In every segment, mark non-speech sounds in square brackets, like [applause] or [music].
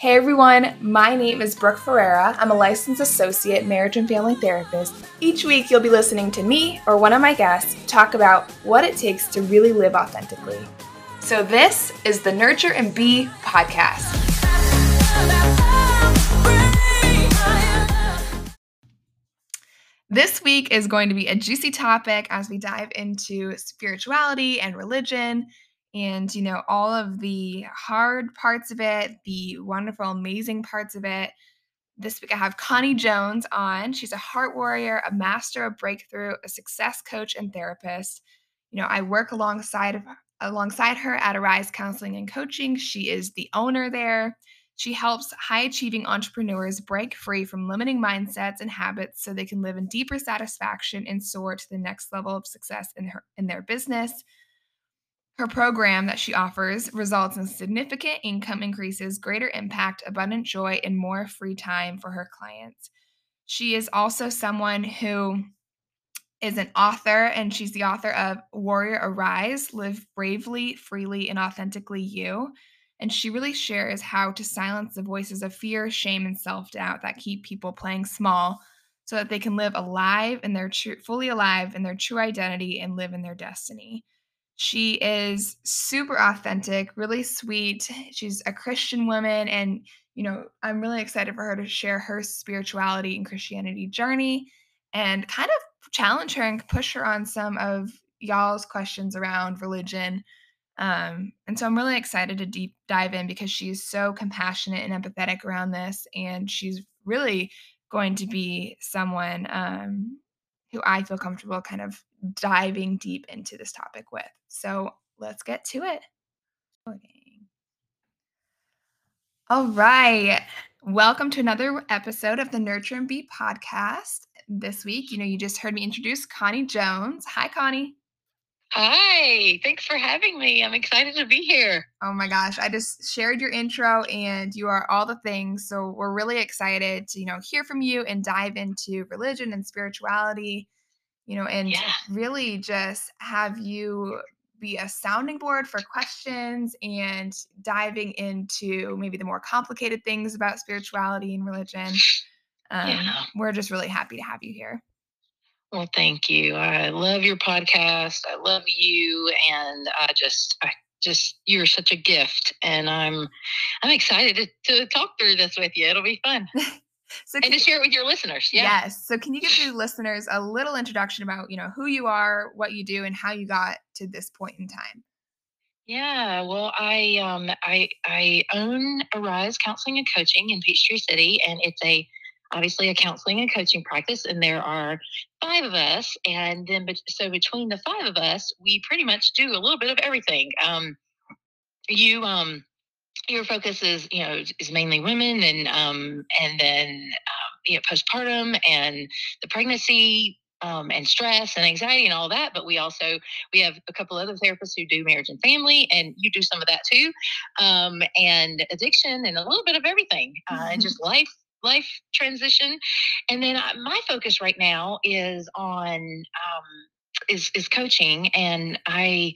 Hey everyone, my name is Brooke Ferreira. I'm a licensed associate marriage and family therapist. Each week, you'll be listening to me or one of my guests talk about what it takes to really live authentically. So, this is the Nurture and Be podcast. This week is going to be a juicy topic as we dive into spirituality and religion and you know all of the hard parts of it the wonderful amazing parts of it. This week i have connie jones on. She's a heart warrior a master of breakthrough a success coach and therapist. You know i work alongside alongside her at arise counseling and coaching. She is the owner there. She helps high achieving entrepreneurs break free from limiting mindsets and habits so they can live in deeper satisfaction and soar to the next level of success in, her, in their business her program that she offers results in significant income increases, greater impact, abundant joy, and more free time for her clients. She is also someone who is an author, and she's the author of Warrior Arise Live Bravely, Freely, and Authentically You. And she really shares how to silence the voices of fear, shame, and self doubt that keep people playing small so that they can live alive and they're fully alive in their true identity and live in their destiny. She is super authentic, really sweet. She's a Christian woman. And, you know, I'm really excited for her to share her spirituality and Christianity journey and kind of challenge her and push her on some of y'all's questions around religion. Um, and so I'm really excited to deep dive in because she's so compassionate and empathetic around this. And she's really going to be someone um, who I feel comfortable kind of diving deep into this topic with. So let's get to it. Okay. All right. Welcome to another episode of the Nurture and Be podcast. This week, you know, you just heard me introduce Connie Jones. Hi, Connie. Hi, thanks for having me. I'm excited to be here. Oh my gosh, I just shared your intro and you are all the things. So we're really excited to, you know, hear from you and dive into religion and spirituality, you know, and Yeah. really just have you be a sounding board for questions and diving into maybe the more complicated things about spirituality and religion. Um, Yeah. We're just really happy to have you here. Well, thank you. I love your podcast. I love you, and I just, I just, you're such a gift, and I'm, I'm excited to, to talk through this with you. It'll be fun, [laughs] So and can, to share it with your listeners. Yeah. yes. So can you give the [laughs] listeners a little introduction about, you know, who you are, what you do, and how you got to this point in time? Yeah, well, I um I I own Arise Counseling and Coaching in Peachtree City, and it's a obviously a counseling and coaching practice, and there are five of us, and then so between the five of us, we pretty much do a little bit of everything. Um, you um your focus is you know is mainly women, and um and then um, you know postpartum and the pregnancy um, and stress and anxiety and all that. But we also we have a couple other therapists who do marriage and family, and you do some of that too, um, and addiction and a little bit of everything, uh, and just life life transition. And then uh, my focus right now is on um, is is coaching, and I.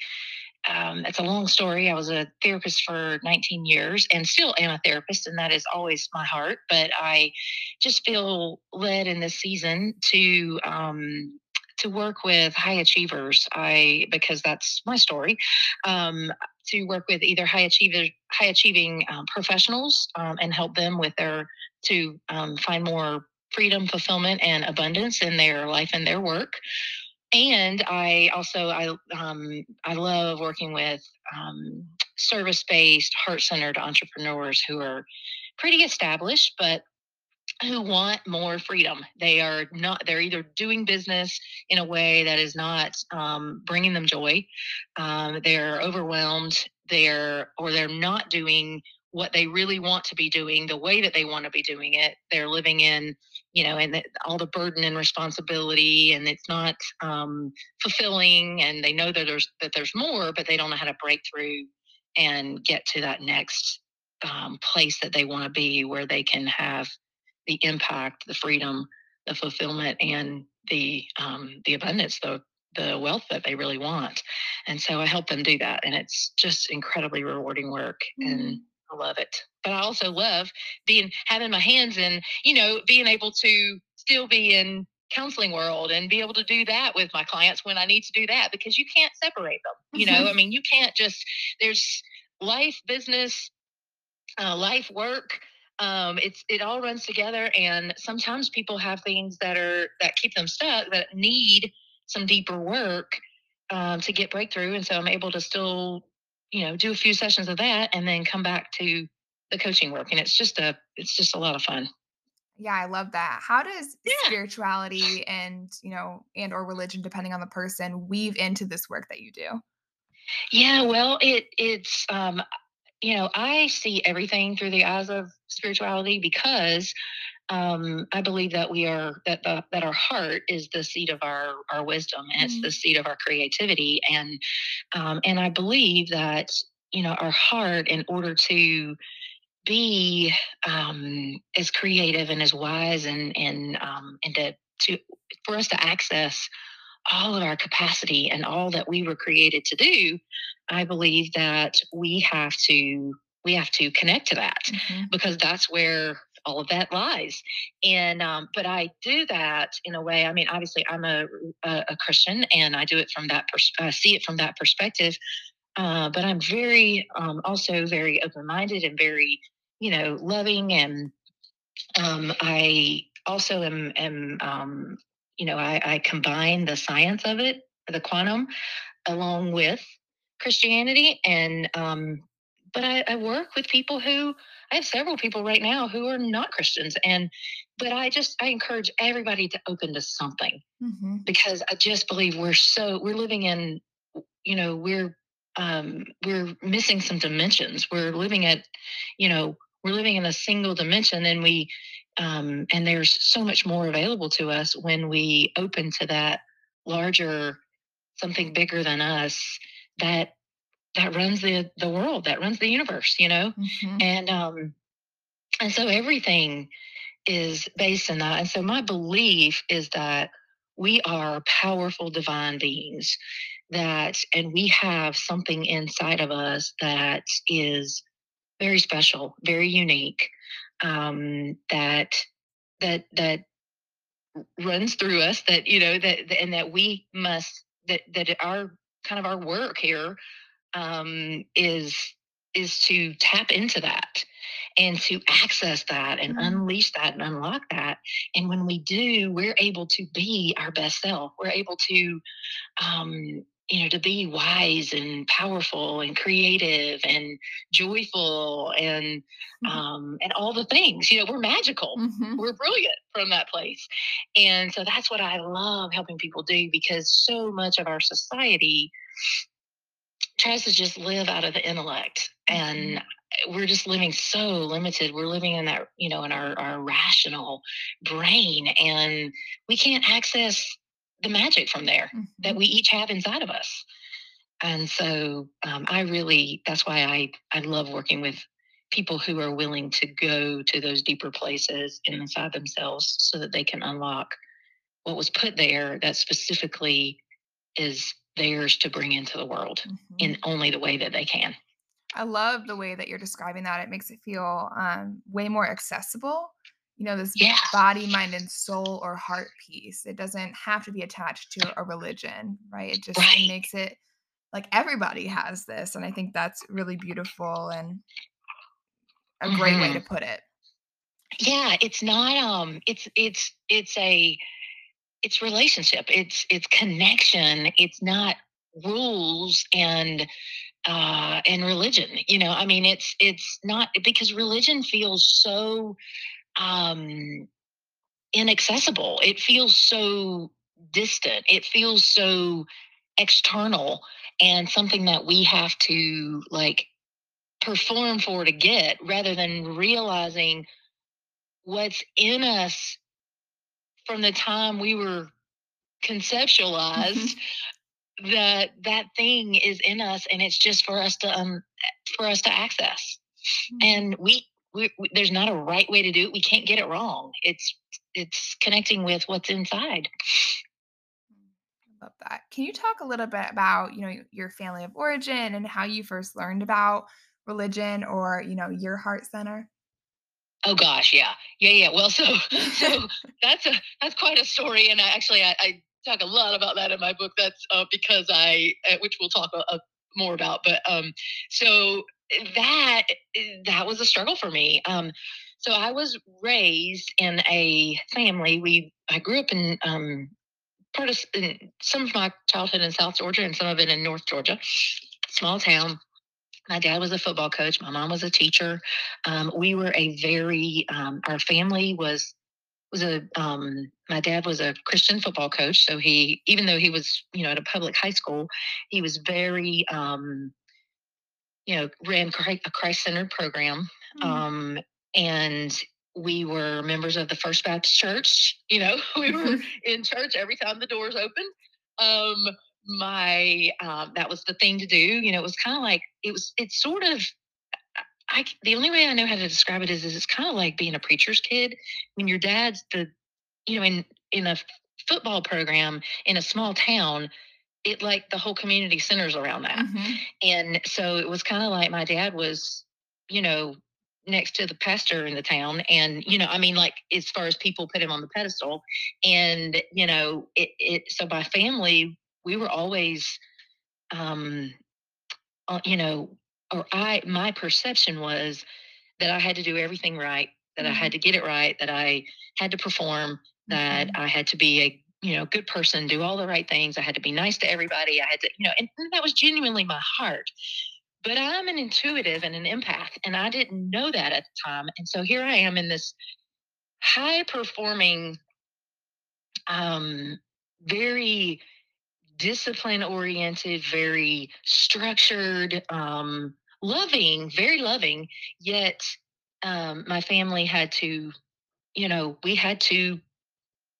Um, it's a long story. I was a therapist for 19 years and still am a therapist, and that is always my heart. But I just feel led in this season to um, to work with high achievers. I because that's my story. Um, to work with either high achiever, high achieving um, professionals um, and help them with their to um, find more freedom, fulfillment, and abundance in their life and their work. And I also I um, I love working with um, service based, heart centered entrepreneurs who are pretty established, but who want more freedom. They are not, they're either doing business in a way that is not um, bringing them joy. Um, they're overwhelmed. They're, or they're not doing what they really want to be doing the way that they want to be doing it. They're living in, you know, and the, all the burden and responsibility, and it's not um, fulfilling. And they know that there's that there's more, but they don't know how to break through and get to that next um, place that they want to be, where they can have the impact, the freedom, the fulfillment, and the um, the abundance, the the wealth that they really want. And so I help them do that, and it's just incredibly rewarding work. And I love it. But I also love being having my hands in, you know, being able to still be in counseling world and be able to do that with my clients when I need to do that because you can't separate them. You know, I mean, you can't just there's life, business, uh, life, work. Um, it's it all runs together, and sometimes people have things that are that keep them stuck that need some deeper work um, to get breakthrough. And so I'm able to still, you know, do a few sessions of that and then come back to the coaching work. And it's just a it's just a lot of fun. Yeah, I love that. How does Yeah. spirituality and, you know, and or religion, depending on the person, weave into this work that you do? Yeah, well, it it's um you know, I see everything through the eyes of spirituality because um, I believe that we are that the, that our heart is the seat of our our wisdom, and it's the Mm, seat of our creativity, and um, and I believe that you know our heart, in order to be um, as creative and as wise and and um, and to to for us to access all of our capacity and all that we were created to do, I believe that we have to we have to connect to that mhm, because that's where all of that lies. And um, but I do that in a way. I mean, obviously, I'm a a, a Christian, and I do it from that pers- uh, see it from that perspective. Uh, but I'm very um, also very open minded and very you know loving and um, I also am, am um, you know, I, I combine the science of it, the quantum, along with Christianity, and um, but I, I work with people who I have several people right now who are not Christians, and but I just I encourage everybody to open to something mhm, because I just believe we're so we're living in you know we're um we're missing some dimensions. We're living at you know we're living in a single dimension and we um and there's so much more available to us when we open to that larger something bigger than us that that runs the the world that runs the universe you know? Mhm, and um and so everything is based in that and so my belief is that we are powerful divine beings that and we have something inside of us that is very special very unique um, that that that runs through us that you know that and that we must that that our kind of our work here um, is is to tap into that and to access that and mm, unleash that and unlock that and when we do we're able to be our best self we're able to um, you know, to be wise and powerful and creative and joyful and um, and all the things. You know, we're magical. mhm, We're brilliant from that place. And so that's what I love helping people do because so much of our society tries to just live out of the intellect. And we're just living so limited. We're living in that, you know, in our, our rational brain, and we can't access the magic from there that mhm. we each have inside of us. And so um, I really, that's why I, I love working with people who are willing to go to those deeper places inside themselves so that they can unlock what was put there that specifically is theirs to bring into the world Mhm. in only the way that they can. I love the way that you're describing that. It makes it feel um, way more accessible. You know, this Yeah. body, mind, and soul or heart piece. It doesn't have to be attached to a religion, right? It just it makes it like everybody has this. And I think that's really beautiful and a great way to hmm put it. Yeah. It's not, um, it's, it's, it's a, it's relationship. It's, it's connection. It's not rules and uh and religion you know i mean it's it's not because religion feels so um inaccessible it feels so distant it feels so external and something that we have to like perform for to get rather than realizing what's in us from the time we were conceptualized Mhm. that that thing is in us and it's just for us to um for us to access Mm, and we, we, we there's not a right way to do it we can't get it wrong it's it's connecting with what's inside I love that. Can you talk a little bit about, you know, your family of origin and how you first learned about religion or, you know, your heart center? Oh gosh, yeah. Yeah, yeah. Well, so [laughs] so that's a that's quite a story, and I actually I, I talk a lot about that in my book. That's uh, because I, uh, which we'll talk a, a more about. But um, so that that was a struggle for me. Um, so I was raised in a family. We I grew up in um, part of in some of my childhood in South Georgia and some of it in North Georgia, small town my dad was a football coach. My mom was a teacher. Um, we were a very um, our family was was a um, my dad was a Christian football coach. So he even though he was you know at a public high school, he was very um, you know ran a Christ centered program. Mm-hmm. and we were members of the First Baptist Church. You know, [laughs] we were [laughs] in church every time the doors opened. Um, my um, that was the thing to do. You know, it was kind of like it was. It's sort of. I the only way I know how to describe it is is it's kind of like being a preacher's kid when your dad's the, you know, in in a football program in a small town. It like the whole community centers around that, mm-hmm. and so it was kind of like my dad was, you know, next to the pastor in the town and you know i mean like as far as people put him on the pedestal and you know it, it so my family we were always, um, uh, you know, or I, my perception was that I had to do everything right, that mm-hmm. I had mm-hmm. to get it right, that I had to perform, that mm-hmm. I had to be a, you know, good person, do all the right things. I had to be nice to everybody. I had to, you know, and, and that was genuinely my heart. But I'm an intuitive and an empath, and I didn't know that at the time. And so here I am in this high performing, um, very discipline oriented, very structured, um, loving, very loving. Yet um, my family had to, you know, we had to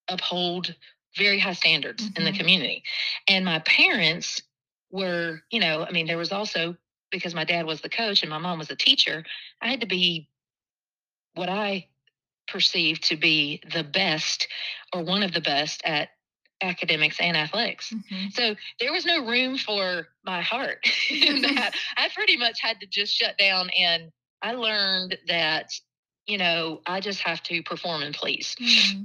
uphold very high standards mm-hmm. in the mm-hmm. community. And my parents were, you know, I mean, there was also because my dad was the coach and my mom was a teacher, I had to be what I perceived to be the best or one of the best at academics and athletics. Mm-hmm. So there was no room for my heart in [laughs] that. [laughs] I pretty much had to just shut down and I learned that, you know, I just have to perform and please. Mm-hmm.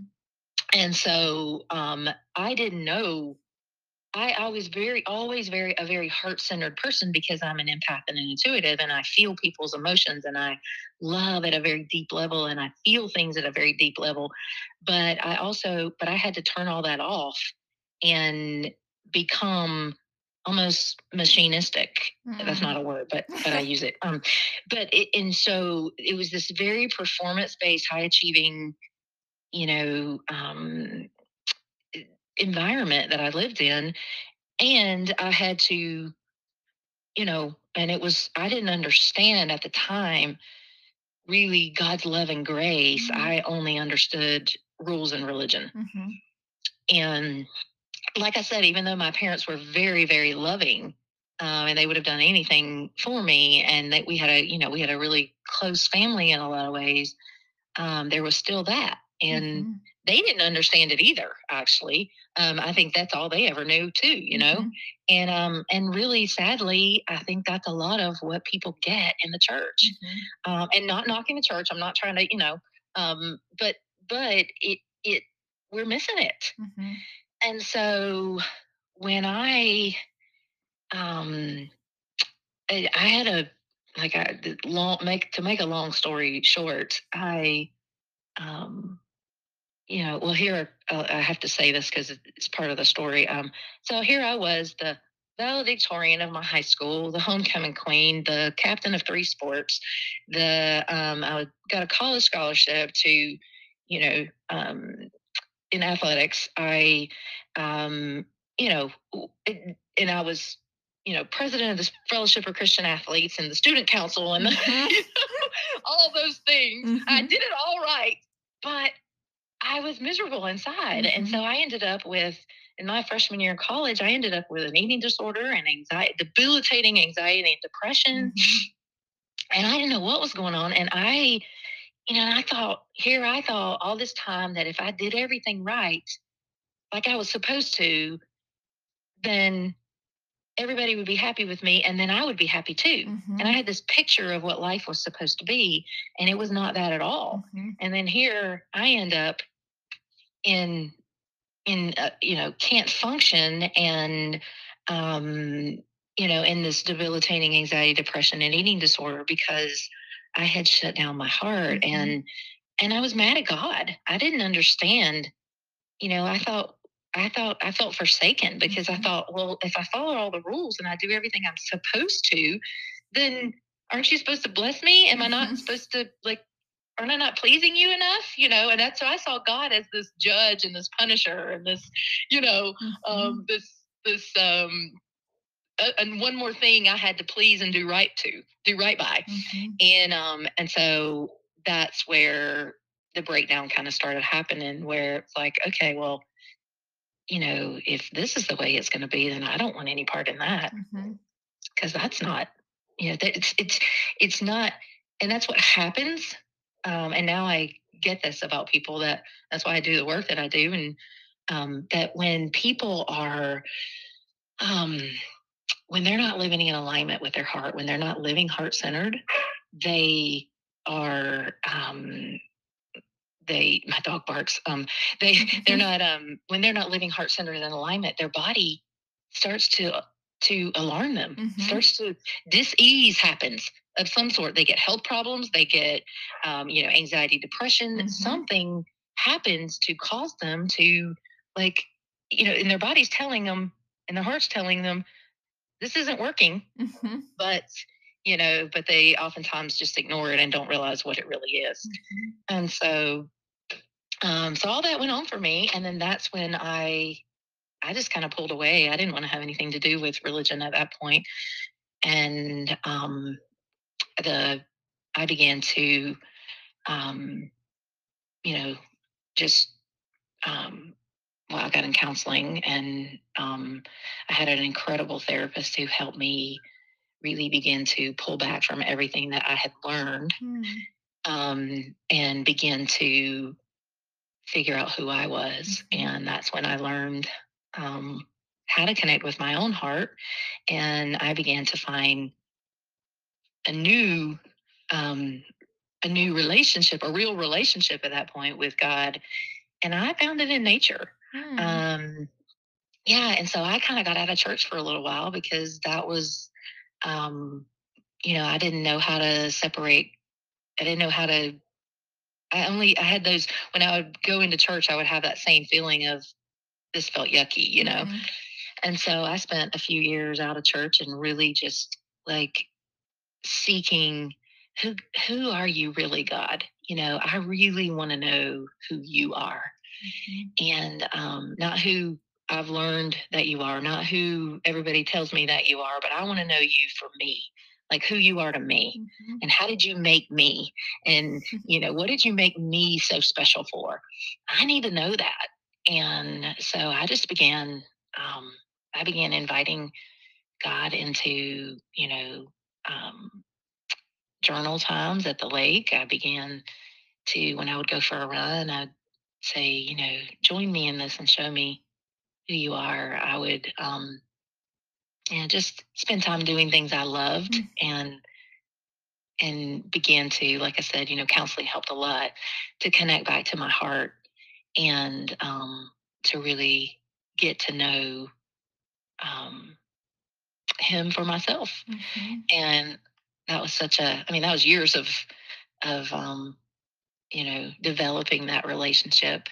And so um, I didn't know. I, was very, always very, a very heart centered person because I'm an empath and an intuitive and I feel people's emotions and I love at a very deep level and I feel things at a very deep level. But I also, but I had to turn all that off and become almost machinistic. Mm. That's not a word, but but I [laughs] use it. Um, but it, and so it was this very performance based, high achieving, you know, um, environment that I lived in, and I had to, you know, and it was I didn't understand at the time really God's love and grace. Mm-hmm. I only understood rules and religion. Mm-hmm. And like I said, even though my parents were very, very loving, um, and they would have done anything for me, and that we had a, you know, we had a really close family in a lot of ways. Um, there was still that, and mm-hmm. They didn't understand it either. Actually, um, I think that's all they ever knew too. You know, mm-hmm. and um, and really, sadly, I think that's a lot of what people get in the church. Mm-hmm. Um, and not knocking the church. I'm not trying to, you know, um, but but it it we're missing it. Mm-hmm. And so when I um I, I had a like I long make to make a long story short, I um you know, well here uh, I have to say this because it's part of the story. Um so here I was the valedictorian of my high school, the homecoming queen, the captain of three sports, the um, I got a college scholarship to, you know, um, in athletics. I, um, you know, and I was, you know, president of the Fellowship for Christian Athletes and the student council and mm-hmm. [laughs] all those things. Mm-hmm. I did it all right, but I was miserable inside. Mm-hmm. And so I ended up with, in my freshman year in college, I ended up with an eating disorder and anxiety, debilitating anxiety and depression. Mm-hmm. And I didn't know what was going on. And I you know, and I thought, here I thought all this time that if I did everything right, like I was supposed to, then everybody would be happy with me and then I would be happy too. Mhm. And I had this picture of what life was supposed to be and it was not that at all. Mhm. And then here I end up in in uh, you know can't function and um you know in this debilitating anxiety depression and eating disorder because I had shut down my heart Mhm. and and I was mad at God. I didn't understand you know, I thought I thought I felt forsaken because I Mhm. thought, well, if I follow all the rules and I do everything I'm supposed to, then aren't you supposed to bless me? Am I not Mhm. supposed to like aren't I not pleasing you enough? You know, and that's so I saw God as this judge and this punisher and this, you know, Mhm. um this this um uh, and one more thing I had to please and do right to, do right by. Mhm. And um and so that's where the breakdown kind of started happening where it's like, okay, well, you know, if this is the way it's going to be, then I don't want any part in that because that's not, you know, it's it's it's not, and that's what happens. Um, and now I get this about people that that's why I do the work that I do, and um, that when people are um, when they're not living in alignment with their heart, when they're not living heart centered, they are um, they my dog barks um they [laughs] they're [laughs] not um when they're not living heart centered in alignment their body starts to to alarm them Mhm. starts to dis-ease happens of some sort they get health problems they get um, you know anxiety depression Mhm. something happens to cause them to like you know and their body's telling them and their heart's telling them this isn't working Mhm. but you know but they oftentimes just ignore it and don't realize what it really is Mhm. and so um, so all that went on for me, and then that's when I I just kind of pulled away. I didn't want to have anything to do with religion at that point, and um, the I began to um, you know just um, well, I got in counseling, and um, I had an incredible therapist who helped me really begin to pull back from everything that I had learned Mm. um, and begin to figure out who I was. Mhm. And that's when I learned um, how to connect with my own heart. And I began to find a new, um, a new relationship, a real relationship at that point with God. And I found it in nature. Mm. Um, yeah. And so I kind of got out of church for a little while because that was, um, you know, I didn't know how to separate. I didn't know how to I only I had those when I would go into church, I would have that same feeling of this felt yucky, you know. Mhm. And so I spent a few years out of church and really just like seeking who who are you really, God? You know, I really want to know who you are Mhm. and um, not who I've learned that you are, not who everybody tells me that you are, but I want to know you for me, like who you are to me Mhm. and how did you make me and [laughs] you know what did you make me so special for i need to know that and so i just began um, i began inviting god into you know um, journal times at the lake. I began to when i would go for a run i'd say you know join me in this and show me who you are. I would um, and just spend time doing things i loved Mm. and and began to, like I said, you know, counseling helped a lot to connect back to my heart and um, to really get to know um, him for myself. Mhm. And that was such a, I mean, that was years of, of, um, you know, developing that relationship.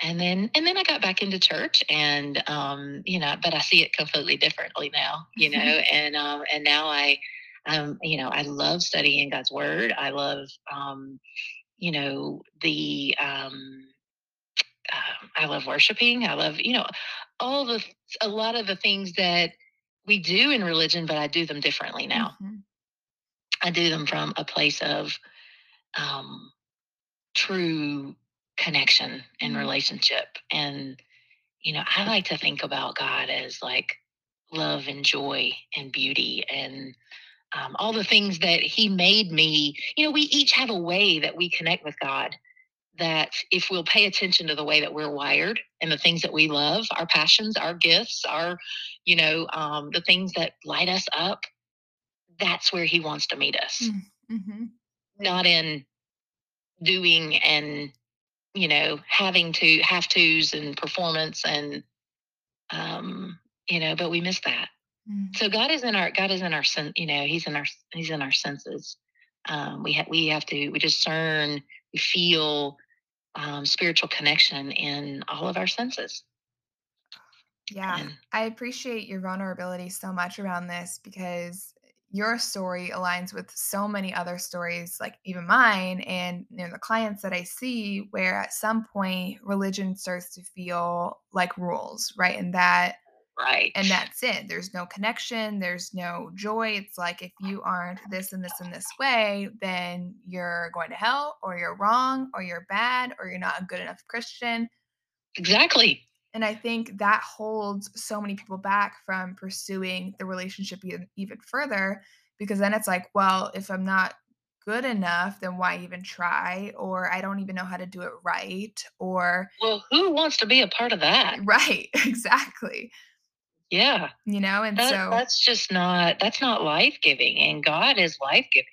And then, and then I got back into church and, um, you know, but I see it completely differently now, you know, [laughs] and, um, and now I, um, you know, I love studying God's word. I love, um, you know, the, um, uh, I love worshiping. I love, you know, all the, a lot of the things that we do in religion, but I do them differently now. Mhm. I do them from a place of, um, true connection and Mm. relationship. And, you know, I like to think about God as like love and joy and beauty and um, all the things that He made me. You know, we each have a way that we connect with God that if we'll pay attention to the way that we're wired and the things that we love, our passions, our gifts, our, you know, um, the things that light us up, that's where he wants to meet us. Mm-hmm. Not in doing and, you know, having to have tos and performance and, um, you know, but we miss that. Mm-hmm. So God is in our God is in our sen- you know He's in our He's in our senses. Um, we have we have to we discern, we feel, um, spiritual connection in all of our senses. Yeah, and, I appreciate your vulnerability so much around this because your story aligns with so many other stories, like even mine, and you know, the clients that I see, where at some point religion starts to feel like rules, right? And that Right. And that's it. There's no connection, there's no joy. It's like if you aren't this and this and this way, then you're going to hell or you're wrong or you're bad or you're not a good enough Christian. Exactly. And I think that holds so many people back from pursuing the relationship even, even further because then it's like, well, if I'm not good enough, then why even try? Or I don't even know how to do it right. Or, well, who wants to be a part of that? Right, [laughs] exactly. Yeah. You know, and that, so that's just not that's not life giving and God is life giving.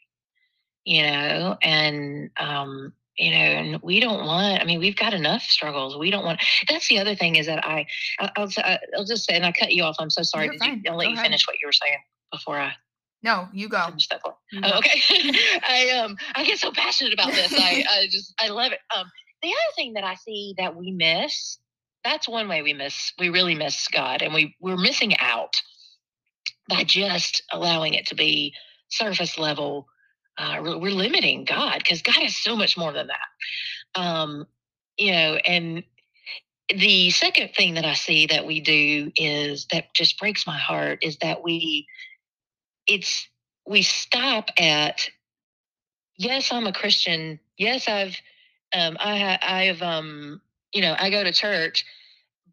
You know, and um you know, and we don't want. I mean, we've got enough struggles. We don't want. That's the other thing is that I, I'll, I'll just say, and I cut you off. I'm so sorry. You're Did fine. you? I'll let go you ahead. finish what you were saying before I. No, you go. Finish that oh, okay. [laughs] [laughs] I um, I get so passionate about this. I, [laughs] I just, I love it. Um, the other thing that I see that we miss that's one way we miss we really miss god and we we're missing out by just allowing it to be surface level uh, we're limiting god because god is so much more than that. Um, you know and the second thing that i see that we do is that just breaks my heart is that we it's we stop at yes i'm a christian. Yes i've um, i have i've um, you know, I go to church,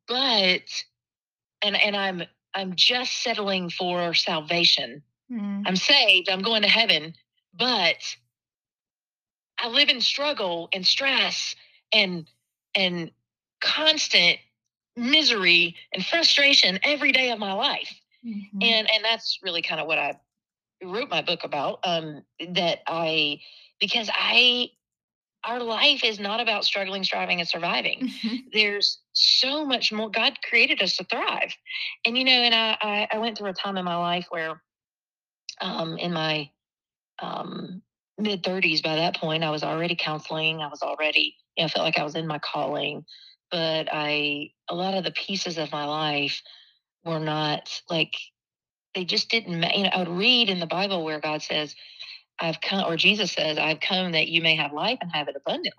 but and and I'm I'm just settling for salvation. Mm. I'm saved, I'm going to heaven, but I live in struggle and stress and and constant misery and frustration every day of my life. Mm-hmm. And and that's really kind of what I wrote my book about um that I because I our life is not about struggling, striving, and surviving. Mm-hmm. There's so much more. God created us to thrive. And, you know, and I, I, went through a time in my life where, um, in my um, mid 30s, by that point, I was already counseling. I was already, you know, felt like I was in my calling. But I, a lot of the pieces of my life were not like, they just didn't, you know, I would read in the Bible where God says, I've come, or Jesus says, I've come that you may have life and have it abundantly,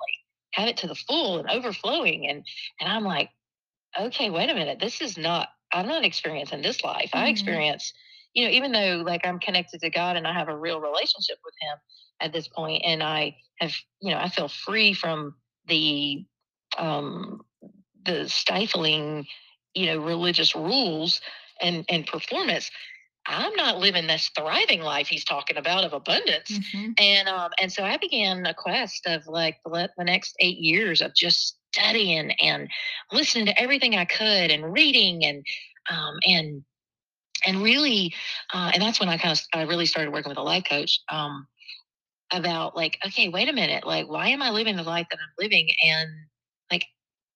have it to the full and overflowing. And and I'm like, okay, wait a minute, this is not. I'm not experiencing this life. Mm-hmm. I experience, you know, even though like I'm connected to God and I have a real relationship with Him at this point, and I have, you know, I feel free from the um the stifling, you know, religious rules and and performance I'm not living this thriving life he's talking about of abundance. Mm-hmm. And um, and so I began a quest of like the, the next eight years of just studying and listening to everything I could and reading and um, and and really uh, and that's when I kind of I really started working with a life coach um, about like okay wait a minute like why am I living the life that I'm living and like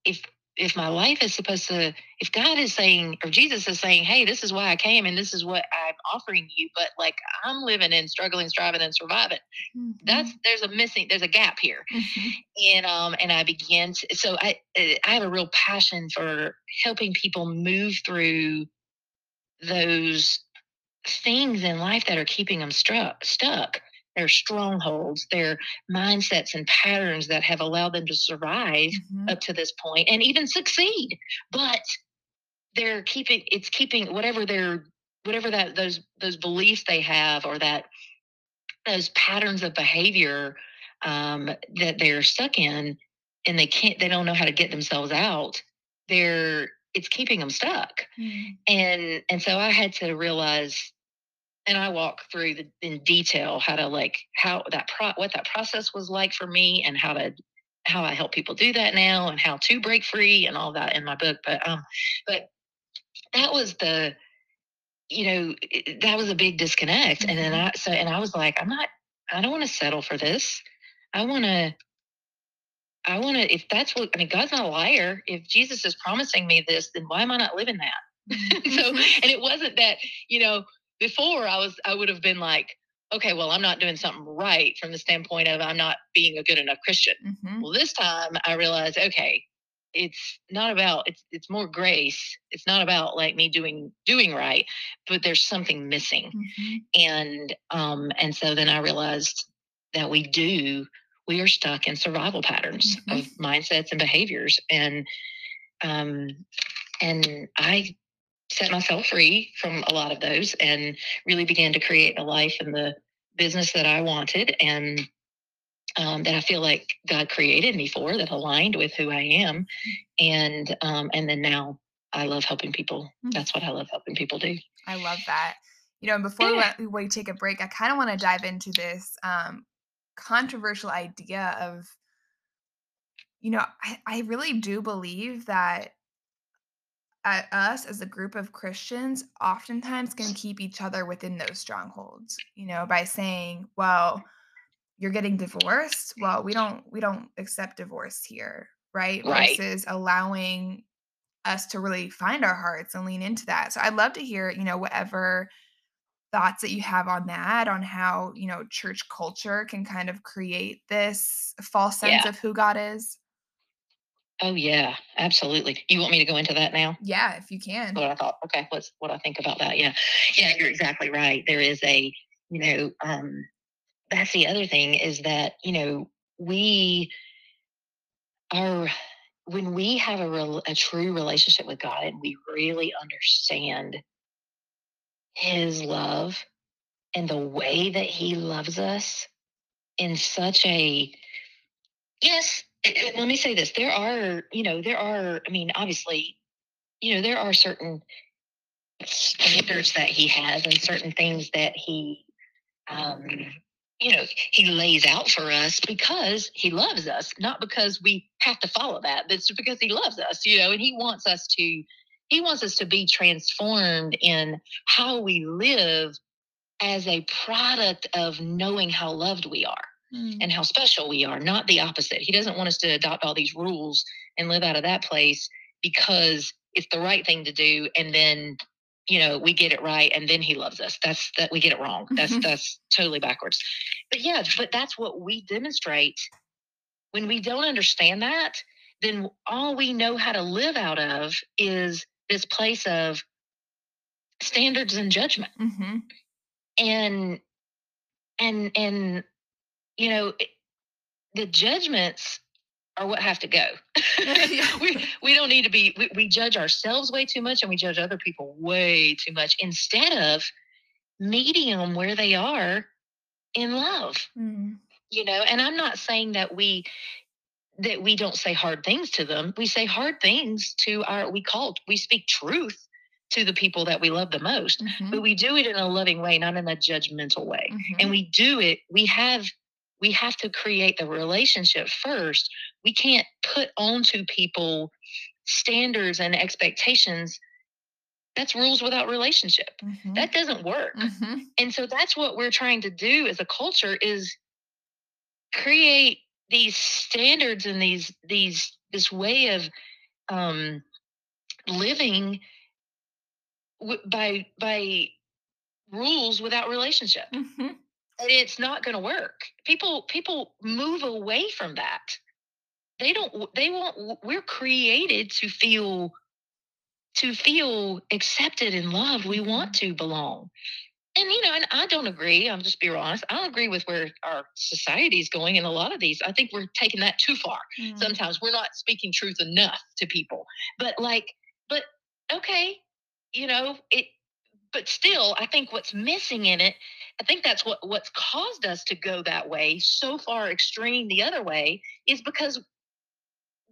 if if my life is supposed to if god is saying or jesus is saying hey this is why i came and this is what i'm offering you but like i'm living and struggling striving and surviving mm-hmm. that's there's a missing there's a gap here mm-hmm. and um and i began to so i i have a real passion for helping people move through those things in life that are keeping them struck stuck their strongholds, their mindsets and patterns that have allowed them to survive mm-hmm. up to this point and even succeed. But they're keeping it's keeping whatever their whatever that those those beliefs they have or that those patterns of behavior um, that they're stuck in and they can't they don't know how to get themselves out they're it's keeping them stuck mm-hmm. and and so i had to realize and I walk through the, in detail how to like how that pro what that process was like for me and how to how I help people do that now and how to break free and all that in my book. But um, but that was the you know that was a big disconnect. And then mm-hmm. I so and I was like, I'm not. I don't want to settle for this. I want to. I want to. If that's what I mean, God's not a liar. If Jesus is promising me this, then why am I not living that? [laughs] so, mm-hmm. and it wasn't that you know before I was I would have been like, okay, well, I'm not doing something right from the standpoint of I'm not being a good enough Christian. Mm-hmm. Well, this time I realized, okay, it's not about it's it's more grace. It's not about like me doing doing right, but there's something missing. Mm-hmm. And um and so then I realized that we do we are stuck in survival patterns mm-hmm. of mindsets and behaviors and um and I set myself free from a lot of those and really began to create a life and the business that I wanted and um, that I feel like God created me for that aligned with who I am. And um, and then now I love helping people. Mm-hmm. That's what I love helping people do. I love that. You know, before yeah. we, we take a break, I kind of want to dive into this um, controversial idea of, you know, I, I really do believe that at us as a group of Christians oftentimes can keep each other within those strongholds, you know, by saying, well, you're getting divorced. Well, we don't we don't accept divorce here, right? right? Versus allowing us to really find our hearts and lean into that. So I'd love to hear, you know, whatever thoughts that you have on that, on how, you know, church culture can kind of create this false sense yeah. of who God is. Oh yeah, absolutely. You want me to go into that now? Yeah, if you can. What I thought. Okay, what's what I think about that? Yeah, yeah, you're exactly right. There is a, you know, um, that's the other thing is that you know we are when we have a real, a true relationship with God and we really understand His love and the way that He loves us in such a yes let me say this there are you know there are i mean obviously you know there are certain standards that he has and certain things that he um you know he lays out for us because he loves us not because we have to follow that but it's because he loves us you know and he wants us to he wants us to be transformed in how we live as a product of knowing how loved we are mm. and how special we are, not the opposite. He doesn't want us to adopt all these rules and live out of that place because it's the right thing to do and then you know we get it right and then he loves us that's that we get it wrong that's mm-hmm. [laughs] that's totally backwards but yeah but that's what we demonstrate when we don't understand that then all we know how to live out of is this place of standards and judgment mm-hmm. and and and you know, the judgments are what have to go. [laughs] [laughs] we, we don't need to be, we, we judge ourselves way too much and we judge other people way too much instead of meeting them where they are in love. Mm. You know, and I'm not saying that we, that we don't say hard things to them. We say hard things to our, we call, we speak truth to the people that we love the most, mm-hmm. but we do it in a loving way, not in a judgmental way. Mm-hmm. And we do it, we have we have to create the relationship first. We can't put onto people standards and expectations. That's rules without relationship. Mm-hmm. That doesn't work. Mm-hmm. And so that's what we're trying to do as a culture is create these standards and these these this way of um, living w- by by rules without relationship. Mm-hmm it's not going to work. People people move away from that. They don't they won't we're created to feel to feel accepted and loved. We want mm-hmm. to belong. And you know, and I don't agree. I'm just be real honest. I don't agree with where our society is going in a lot of these. I think we're taking that too far. Mm. Sometimes we're not speaking truth enough to people. But like, but okay, you know, it but still, I think what's missing in it I think that's what what's caused us to go that way so far extreme the other way is because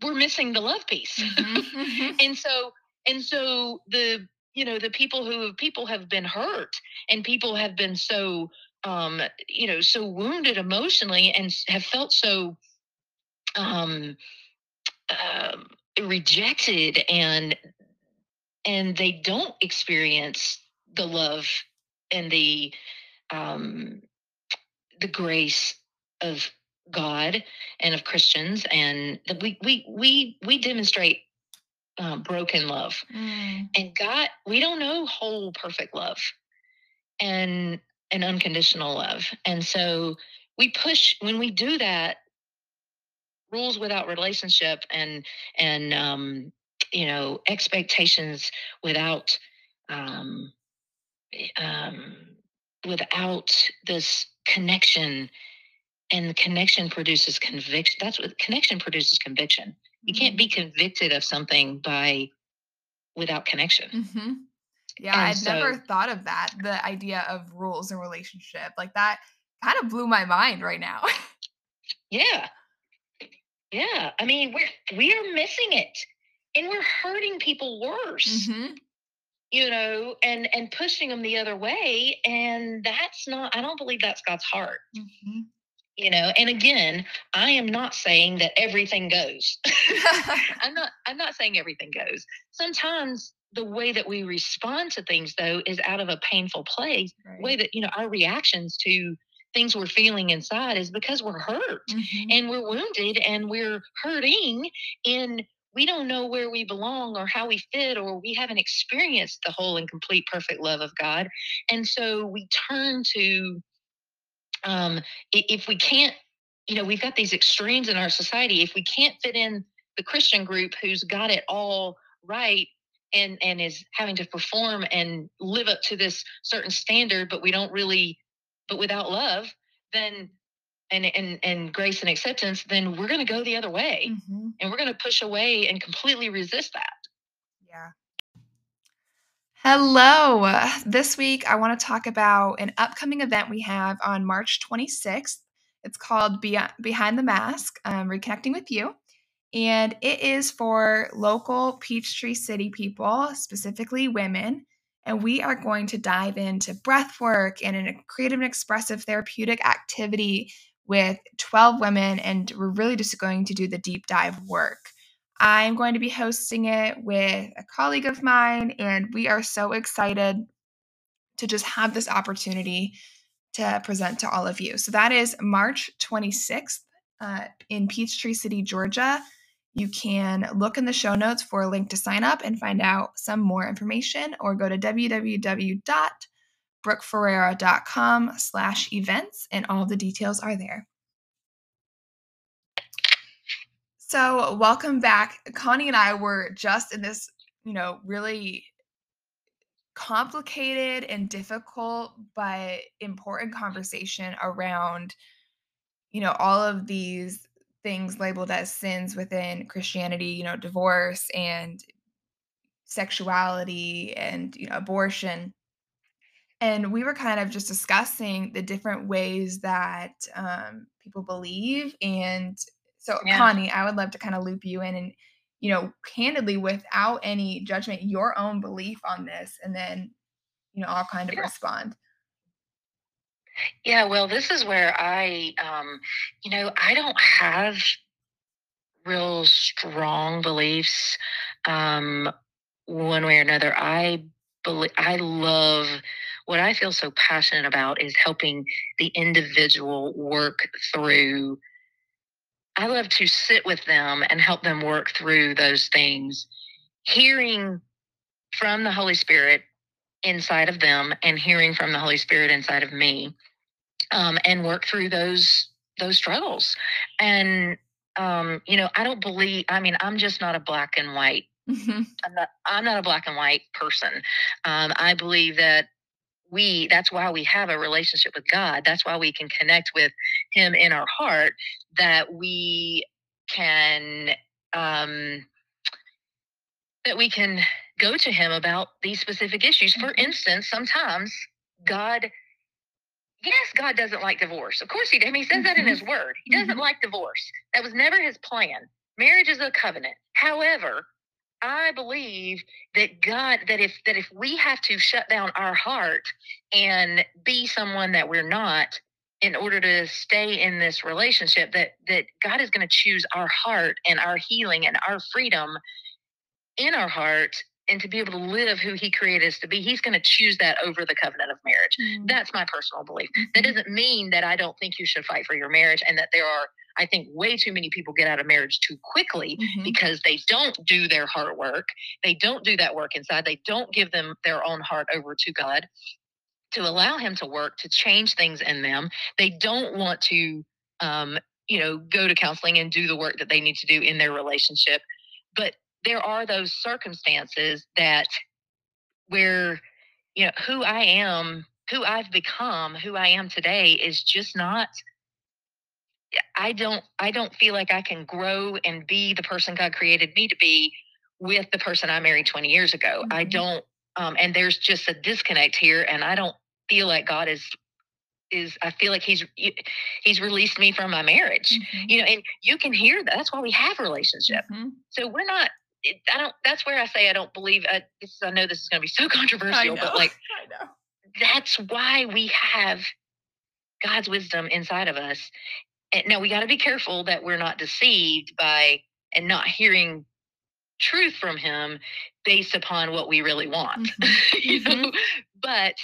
we're missing the love piece. Mm-hmm. [laughs] mm-hmm. and so and so the you know the people who people have been hurt and people have been so um you know so wounded emotionally and have felt so um, um, rejected and and they don't experience the love and the um, the grace of God and of Christians, and that we we we we demonstrate um, broken love, Mm. and God. We don't know whole perfect love, and and unconditional love, and so we push when we do that rules without relationship and and um, you know expectations without um, um, without this connection and connection produces conviction that's what connection produces conviction you can't be convicted of something by without connection hmm Yeah, and I'd never thought of that. The idea of rules and relationship. Like that kind of blew my mind right now. yeah yeah i mean we're we are missing it and we're hurting people worse hmm you know and and pushing them the other way and that's not i don't believe that's god's heart. Hmm you know and again i am not saying that everything goes. [laughs] I'm not i'm not saying everything goes. Sometimes the way that we respond to things though is out of a painful place. The way that you know our reactions to things we're feeling inside is because we're hurt Mhm. and we're wounded and we're hurting and we don't know where we belong or how we fit or we haven't experienced the whole and complete perfect love of god and so we turn to um, if we can't, you know, we've got these extremes in our society. If we can't fit in the Christian group who's got it all right and and is having to perform and live up to this certain standard, but we don't really, but without love, then and and and grace and acceptance, then we're going to go the other way, Mhm. and we're going to push away and completely resist that. Yeah. Hello. This week, I want to talk about an upcoming event we have on March 26th. It's called Beyond, Behind the Mask um, Reconnecting with You. And it is for local Peachtree City people, specifically women. And we are going to dive into breath work and a creative and expressive therapeutic activity with 12 women. And we're really just going to do the deep dive work. I'm going to be hosting it with a colleague of mine, and we are so excited to just have this opportunity to present to all of you. So that is March 26th uh, in Peachtree City, Georgia. You can look in the show notes for a link to sign up and find out some more information, or go to www.brookferreira.com slash events, and all the details are there. So, welcome back. Connie and I were just in this, you know, really complicated and difficult but important conversation around, you know, all of these things labeled as sins within Christianity, you know, divorce and sexuality and, you know, abortion. And we were kind of just discussing the different ways that um, people believe. And so, Yeah. Connie, I would love to kind of loop you in and, you know, candidly, without any judgment, your own belief on this. And then, you know, I'll kind of Yeah. respond. Yeah, well, this is where I, um, you know, I don't have real strong beliefs um, one way or another. I I love what I feel so passionate about is helping the individual work through. I love to sit with them and help them work through those things, hearing from the Holy Spirit inside of them and hearing from the Holy Spirit inside of me, um, and work through those those struggles. And um, you know, I don't believe. I mean, I'm just not a black and white Mhm. I'm not I'm not a black and white person. Um, I believe that we that's why we have a relationship with God. That's why we can connect with him in our heart that we can um that we can go to him about these specific issues. For Mhm. instance, sometimes God Yes, God doesn't like divorce. Of course he does. I mean, he says that in Mhm. his word. He doesn't Mhm. like divorce. That was never his plan. Marriage is a covenant. However, I believe that God that if that if we have to shut down our heart and be someone that we're not in order to stay in this relationship that that God is going to choose our heart and our healing and our freedom in our heart and to be able to live who he created us to be he's going to choose that over the covenant of marriage mm-hmm. that's my personal belief mm-hmm. that doesn't mean that i don't think you should fight for your marriage and that there are i think way too many people get out of marriage too quickly mm-hmm. because they don't do their heart work they don't do that work inside they don't give them their own heart over to god to allow him to work to change things in them they don't want to um, you know go to counseling and do the work that they need to do in their relationship but there are those circumstances that where you know who i am who i've become who i am today is just not i don't i don't feel like i can grow and be the person god created me to be with the person i married 20 years ago mm-hmm. i don't um, and there's just a disconnect here and i don't feel like god is is I feel like he's he's released me from my marriage. Mm-hmm. You know, and you can hear that. That's why we have relationship. Mm-hmm. So we're not it, I don't. That's where I say I don't believe. Uh, this, I know this is going to be so [laughs] controversial, but like, [laughs] I know. That's why we have God's wisdom inside of us. And now we got to be careful that we're not deceived by and not hearing truth from Him based upon what we really want. Mm-hmm. [laughs] you know, mm-hmm. but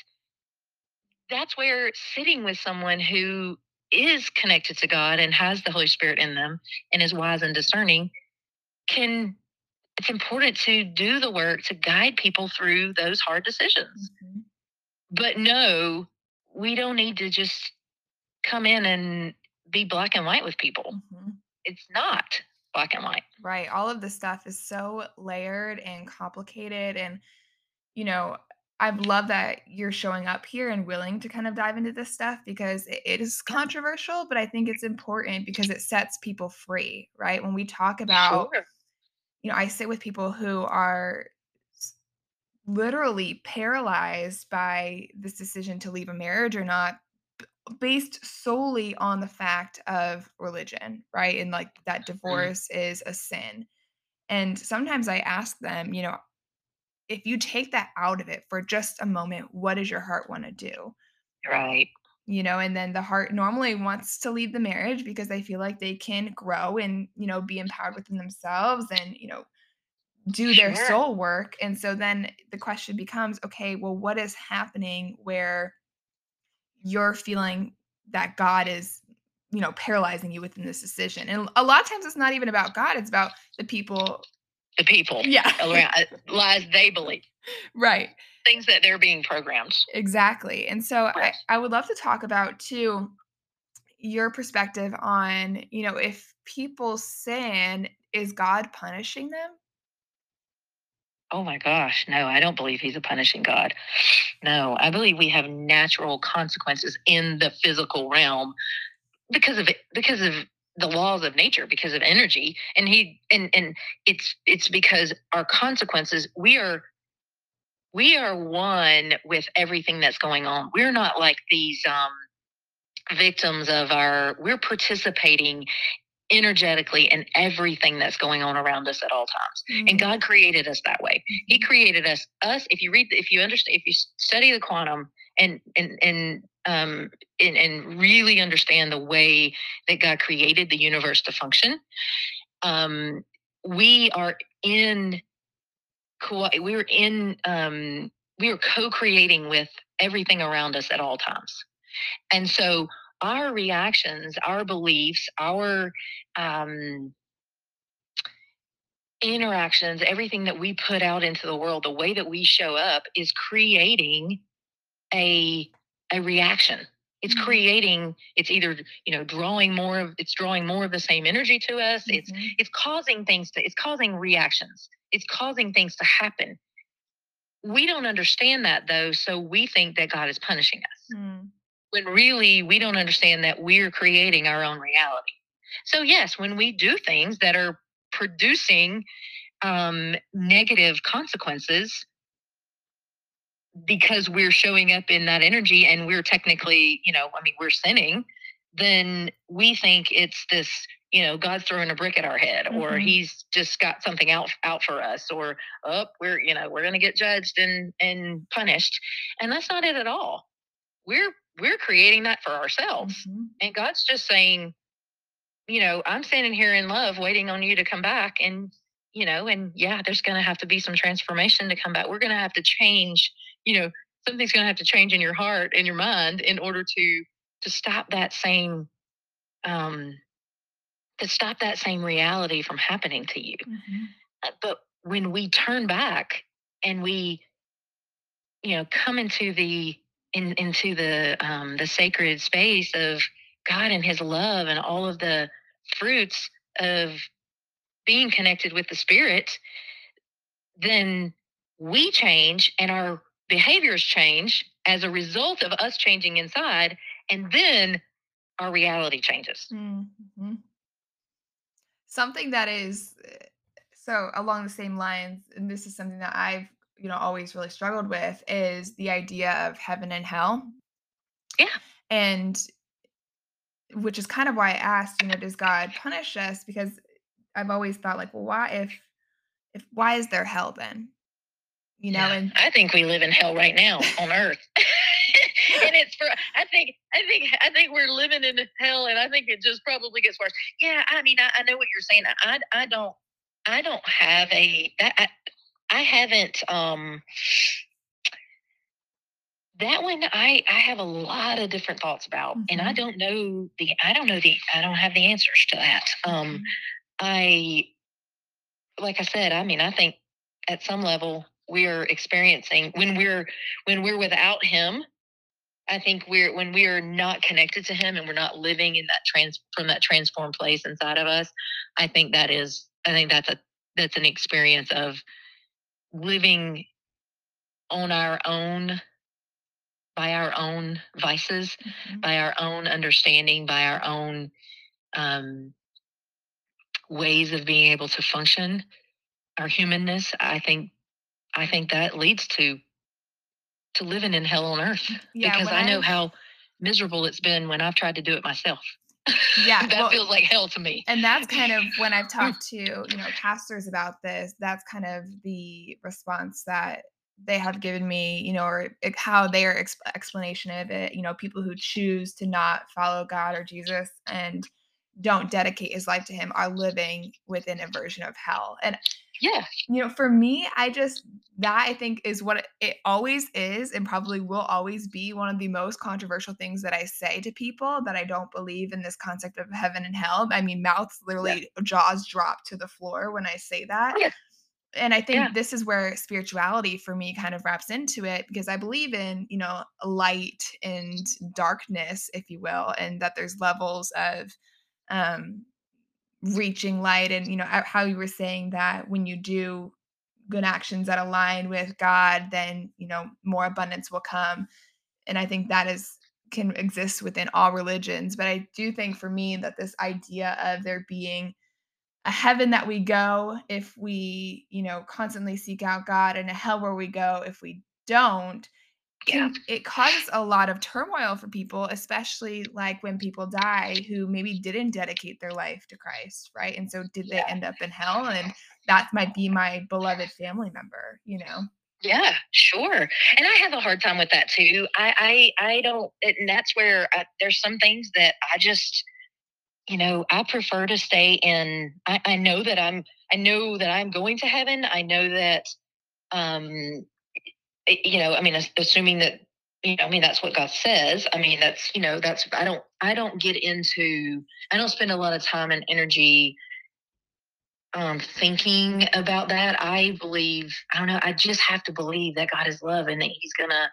that's where sitting with someone who is connected to God and has the Holy Spirit in them and is wise and discerning can it's important to do the work to guide people through those hard decisions. Mm-hmm. But no, we don't need to just come in and be black and white with people. Mm-hmm. It's not black and white. Right. All of this stuff is so layered and complicated. And, you know, I love that you're showing up here and willing to kind of dive into this stuff because it is controversial, but I think it's important because it sets people free, right? When we talk about sure you know, I sit with people who are literally paralyzed by this decision to leave a marriage or not based solely on the fact of religion, right? And like that mm-hmm. divorce mm. is a sin. And sometimes I ask them, you know, if you take that out of it for just a moment, what does your heart want to do? Right. You know, and then the heart normally wants to leave the marriage because they feel like they can grow and, you know, be empowered within themselves and, you know, do their sure. soul work. And so then the question becomes okay, well, what is happening where you're feeling that God is, you know, paralyzing you within this decision? And a lot of times it's not even about God, it's about the people. The people. Yeah. [laughs] Around, uh, lies they believe. Right. Things that they're being programmed. Exactly. And so I, I would love to talk about too your perspective on, you know, if people sin, is God punishing them? Oh my gosh, no, I don't believe he's a punishing God. No, I believe we have natural consequences in the physical realm because of it, because of the laws of nature, because of energy. And he and and it's it's because our consequences, we are we are one with everything that's going on. We're not like these um victims of our we're participating energetically in everything that's going on around us at all times. Mm-hmm. And God created us that way. He mm-hmm. created us us if you read if you understand if you study the quantum and and and um and, and really understand the way that God created the universe to function, um we are in we're in um we are co-creating with everything around us at all times. And so our reactions, our beliefs, our um, interactions, everything that we put out into the world, the way that we show up is creating a a reaction. It's mm-hmm. creating, it's either, you know, drawing more of it's drawing more of the same energy to us. Mm-hmm. It's it's causing things to it's causing reactions. It's causing things to happen. We don't understand that though, so we think that God is punishing us. Mm when really we don't understand that we're creating our own reality. So, yes, when we do things that are producing um, negative consequences because we're showing up in that energy and we're technically, you know, I mean, we're sinning, then we think it's this you know god's throwing a brick at our head mm-hmm. or he's just got something out out for us or oh we're you know we're going to get judged and and punished and that's not it at all we're we're creating that for ourselves. Mhm. And God's just saying, you know, I'm standing here in love waiting on you to come back. And, you know, and yeah, there's going to have to be some transformation to come back. We're going to have to change, you know, something's going to have to change in your heart and your mind in order to to stop that same um to stop that same reality from happening to you Mhm. Uh, but when we turn back and we you know come into the in into the um the sacred space of god and his love and all of the fruits of being connected with the spirit then we change and our behaviors change as a result of us changing inside and then our reality changes Mhm. Something that is uh, so along the same lines, and this is something that I've, you know, always really struggled with is the idea of heaven and hell. Yeah. And which is kind of why I asked, you know, does God punish us? Because I've always thought like, well, why if if why is there hell then? You know, Yeah, and I think we live in hell right now on earth. [laughs] and it's for I think I think I think we're living in hell and I think it just probably gets worse. Yeah, I mean I, I know what you're saying. I I don't I don't have a that I, I haven't um that one I I have a lot of different thoughts about and I Mhm. don't know the I don't know the I don't have the answers to that. Um Mhm. I like I said, I mean, I think at some level we're experiencing when we're when we're without him, I think we're when we are not connected to him and we're not living in that trans from that transformed place inside of us, I think that is I think that's a that's an experience of living on our own by our own vices, Mhm. by our own understanding, by our own um, ways of being able to function, our humanness. I think I think that leads to to living in hell on earth [laughs] Yeah, because I know I've- how miserable it's been when I've tried to do it myself. Yeah, [laughs] that well- feels like hell to me. and that's kind of when I've [laughs] talked to, you know, pastors about this, that's kind of the response that they have given me, you know, or how their ex- explanation of it, you know, people who choose to not follow God or Jesus and don't dedicate his life to him are living within a version of hell. And Yeah, you know, for me, I just that I think is what it, always is and probably will always be one of the most controversial things that I say to people that I don't believe in this concept of heaven and hell. I mean, mouths literally jaws drop to the floor when I say that. Yeah. And I think Yeah. this is where spirituality for me kind of wraps into it because I believe in, you know, light and darkness, if you will, and that there's levels of um reaching light and you know how you were saying that when you do good actions that align with god then you know more abundance will come. And i think that is can exist within all religions but i do think for me that this idea of there being a heaven that we go if we you know constantly seek out god and a hell where we go if we don't yeah, it causes a lot of turmoil for people, especially like when people die who maybe didn't dedicate their life to Christ, right? And so did they end up in hell? And that might be my beloved family member, you know? yeah, sure. And I have a hard time with that too. I I I don't, and that's where I, there's some things that I just, you know, I prefer to stay in. I, I know that I'm. I know that I'm going to heaven. I know that um you know, I mean, assuming that, you know, I mean, that's what God says. I mean, that's, you know, that's, I don't, I don't get into, I don't spend a lot of time and energy um, thinking about that. I believe, I don't know, I just have to believe that God is love and that He's going to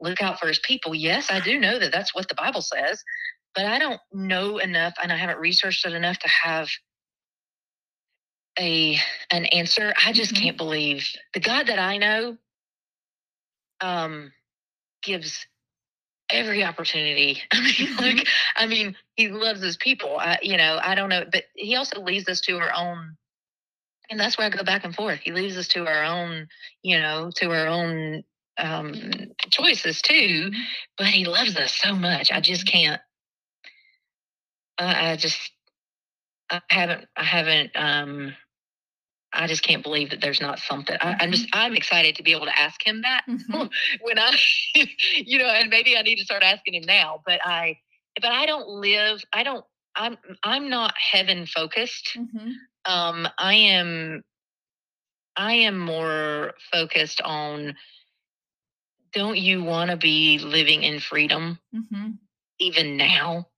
look out for His people. Yes, I do know that that's what the Bible says, but I don't know enough and I haven't researched it enough to have a an answer. I just Mhm. can't believe the God that I know um gives every opportunity. [laughs] I mean, like, I mean, he loves his people. I, you know, I don't know, but he also leaves us to our own, and that's where I go back and forth. He leaves us to our own, you know, to our own um, choices too. But he loves us so much. I just can't. I, I just, I haven't, I haven't, um, I just can't believe that there's not something. I, I'm just Mhm. I'm excited to be able to ask him that [laughs] Mhm. when I, you know, and maybe I need to start asking him now. But I, but I don't live. I don't. I'm I'm not heaven focused. Mhm. Um, I am. I am more focused on. Don't you want to be living in freedom Mhm. even now,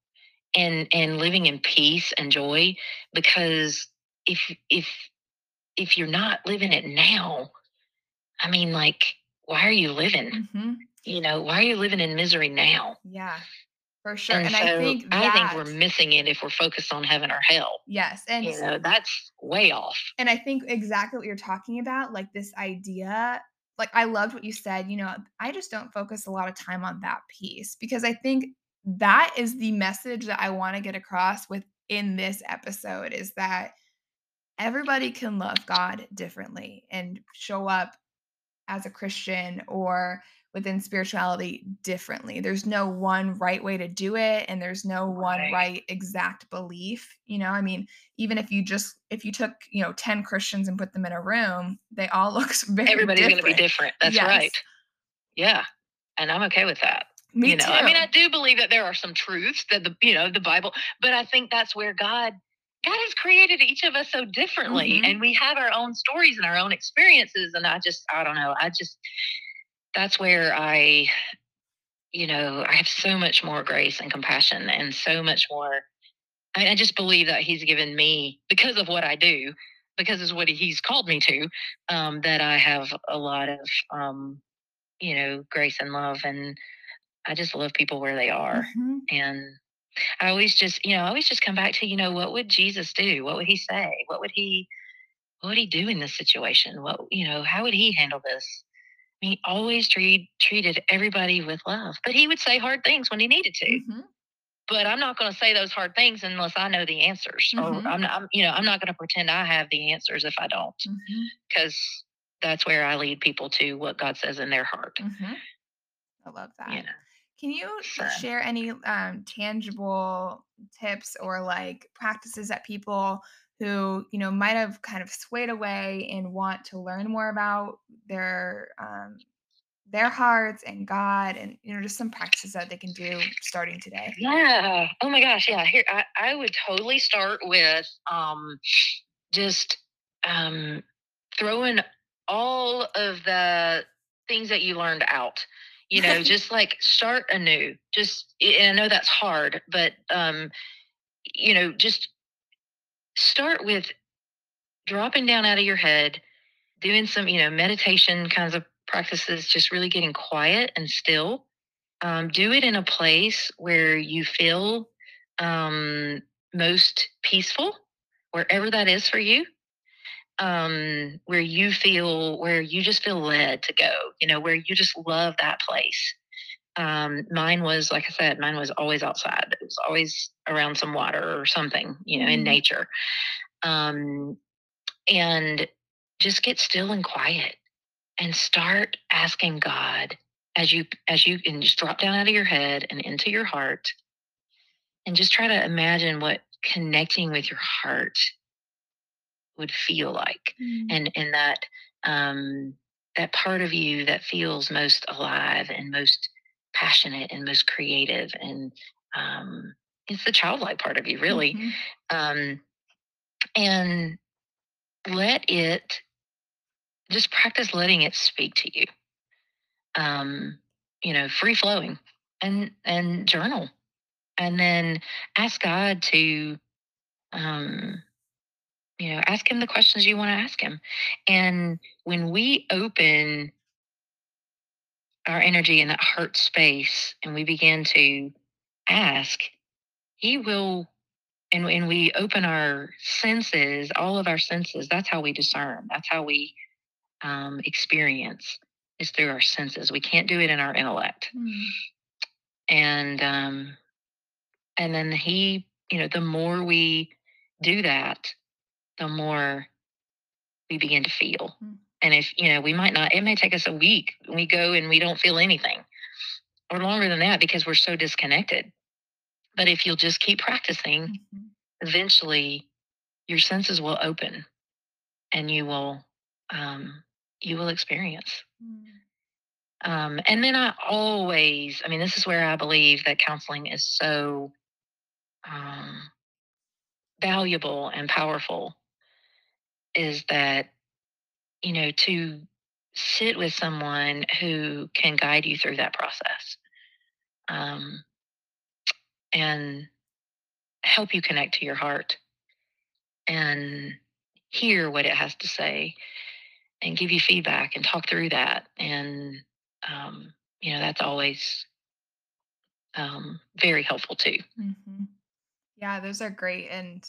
and and living in peace and joy? Because if if if you're not living it now, I mean, like, why are you living? Mhm. You know, why are you living in misery now? Yeah, for sure. And And so I think I think we're missing it if we're focused on heaven or hell. yes, and You know, that's way off. and I think exactly what you're talking about, like this idea, like I loved what you said, you know, I just don't focus a lot of time on that piece because I think that is the message that I want to get across within this episode is that everybody can love God differently and show up as a Christian or within spirituality differently. There's no one right way to do it and there's no one Right. right exact belief, you know? I mean, even if you just if you took, you know, 10 Christians and put them in a room, they all [laughs] look very Everybody's going to be different. That's Yes. right. Yeah. And I'm okay with that. Me you know, too. I mean, I do believe that there are some truths that the, you know, the Bible, but I think that's where God, God has created each of us so differently, Mhm. and we have our own stories and our own experiences. And I just, I don't know, I just, that's where I, you know, I have so much more grace and compassion, and so much more. I, I just believe that He's given me because of what I do, because it's what He's called me to, um, that I have a lot of, um, you know, grace and love and I just love people where they are. Mhm. And I always just, you know, I always just come back to, you know, what would Jesus do? What would he say? What would he what would he do in this situation? What, you know, how would he handle this? I mean, he always treat, treated everybody with love, but he would say hard things when he needed to. Mhm. But I'm not going to say those hard things unless I know the answers, or Mhm. I'm not, I'm, you know, I'm not going to pretend I have the answers if I don't, because that's where I lead people to what God says in their heart. Mhm. I love that. You know, Can you so. share any um, tangible tips or like practices that people who you know might have kind of swayed away and want to learn more about their um, their hearts and God and you know just some practices that they can do starting today? Yeah. Oh my gosh. Yeah. Here, I, I would totally start with um, just um, throwing all of the things that you learned out. You know, just like start anew. Just, I know that's hard, but um, you know, just start with dropping down out of your head, doing some, you know, meditation kinds of practices, just really getting quiet and still. Um, do it in a place where you feel um, most peaceful, wherever that is for you. Um, where you feel, where you just feel led to go, you know, where you just love that place. Um, mine was, like I said, mine was always outside. It was always around some water or something, you know, in Mhm. nature. Um, and just get still and quiet and start asking God as you as you and just drop down out of your head and into your heart and just try to imagine what connecting with your heart would feel like Mm. and and that um that part of you that feels most alive and most passionate and most creative and um it's the childlike part of you really Mhm. um and let it just practice letting it speak to you um you know free flowing and and journal and then ask god to um you know ask him the questions you want to ask him. And when we open our energy in that heart space and we begin to ask he will and when we open our senses all of our senses that's how we discern. That's how we um, experience is through our senses. We can't do it in our intellect. Mm. and um and then he you know the more we do that the more we begin to feel Mm. and if you know we might not it may take us a week we go and we don't feel anything or longer than that because we're so disconnected but if you'll just keep practicing Mhm. eventually your senses will open and you will um, you will experience. Mm. Um, and then I always, I mean, this is where I believe that counseling is so um, valuable and powerful is that, you know, to sit with someone who can guide you through that process um, and help you connect to your heart and hear what it has to say and give you feedback and talk through that. And, um, you know, that's always um, very helpful too. Mhm. Yeah, those are great, and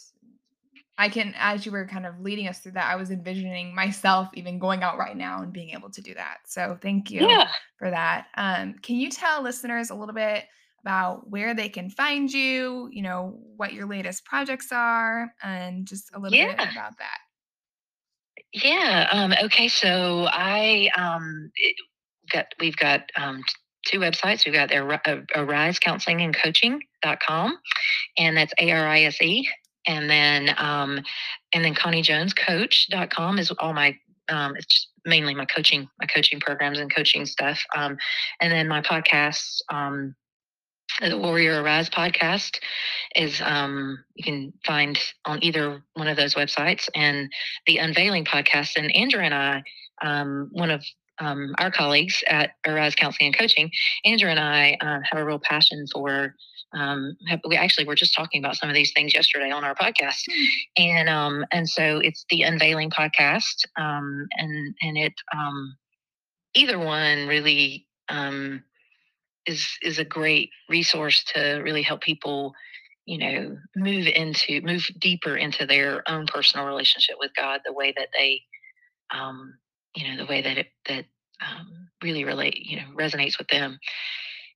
I can as you were kind of leading us through that, I was envisioning myself even going out right now and being able to do that. So thank you Yeah. for that. Um, can you tell listeners a little bit about where they can find you, you know, what your latest projects are, and just a little bit about that? Yeah. Um, okay. So I um, got we've got um, two websites. We've got uh, Arise Counseling and Coaching.com, and that's A R I S E. And then um, and then Connie Jones Coach.com is all my um, it's just mainly my coaching my coaching programs and coaching stuff. Um, and then my podcasts. Um, the Warrior Arise podcast is um, you can find on either one of those websites, and the Unveiling podcast. And Andrew and I, um, one of um, our colleagues at Arise Counseling and Coaching, Andrew and I uh, have a real passion for. Um, have, we actually were just talking about some of these things yesterday on our podcast, Hmm. and um, and so it's the Unveiling podcast, um, and and it um, either one really um, is is a great resource to really help people you know move into move deeper into their own personal relationship with god the way that they um you know the way that it that um, really relate you know resonates with them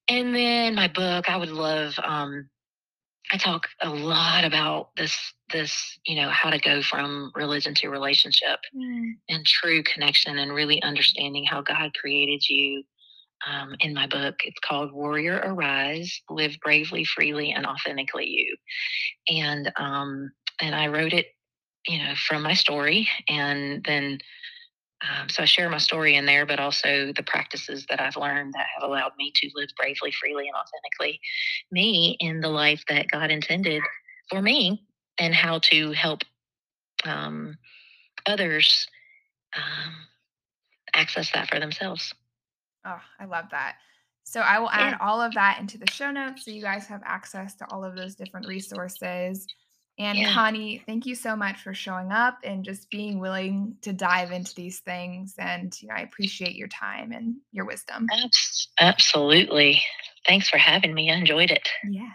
and then my book i would love um i talk a lot about this this you know how to go from religion to relationship Mm, and true connection and really understanding how god created you um, in my book. It's called Warrior Arise: Live Bravely, Freely, and Authentically You. And um, and I wrote it, you know, from my story, and then um, so I share my story in there, but also the practices that I've learned that have allowed me to live bravely, freely, and authentically me in the life that God intended for me, and how to help um, others um, access that for themselves. Oh, I love that. So I will Yeah. add all of that into the show notes so you guys have access to all of those different resources. And Yeah. Connie, thank you so much for showing up and just being willing to dive into these things. And you know, I appreciate your time and your wisdom. Abs- absolutely. Thanks for having me. I enjoyed it. Yeah.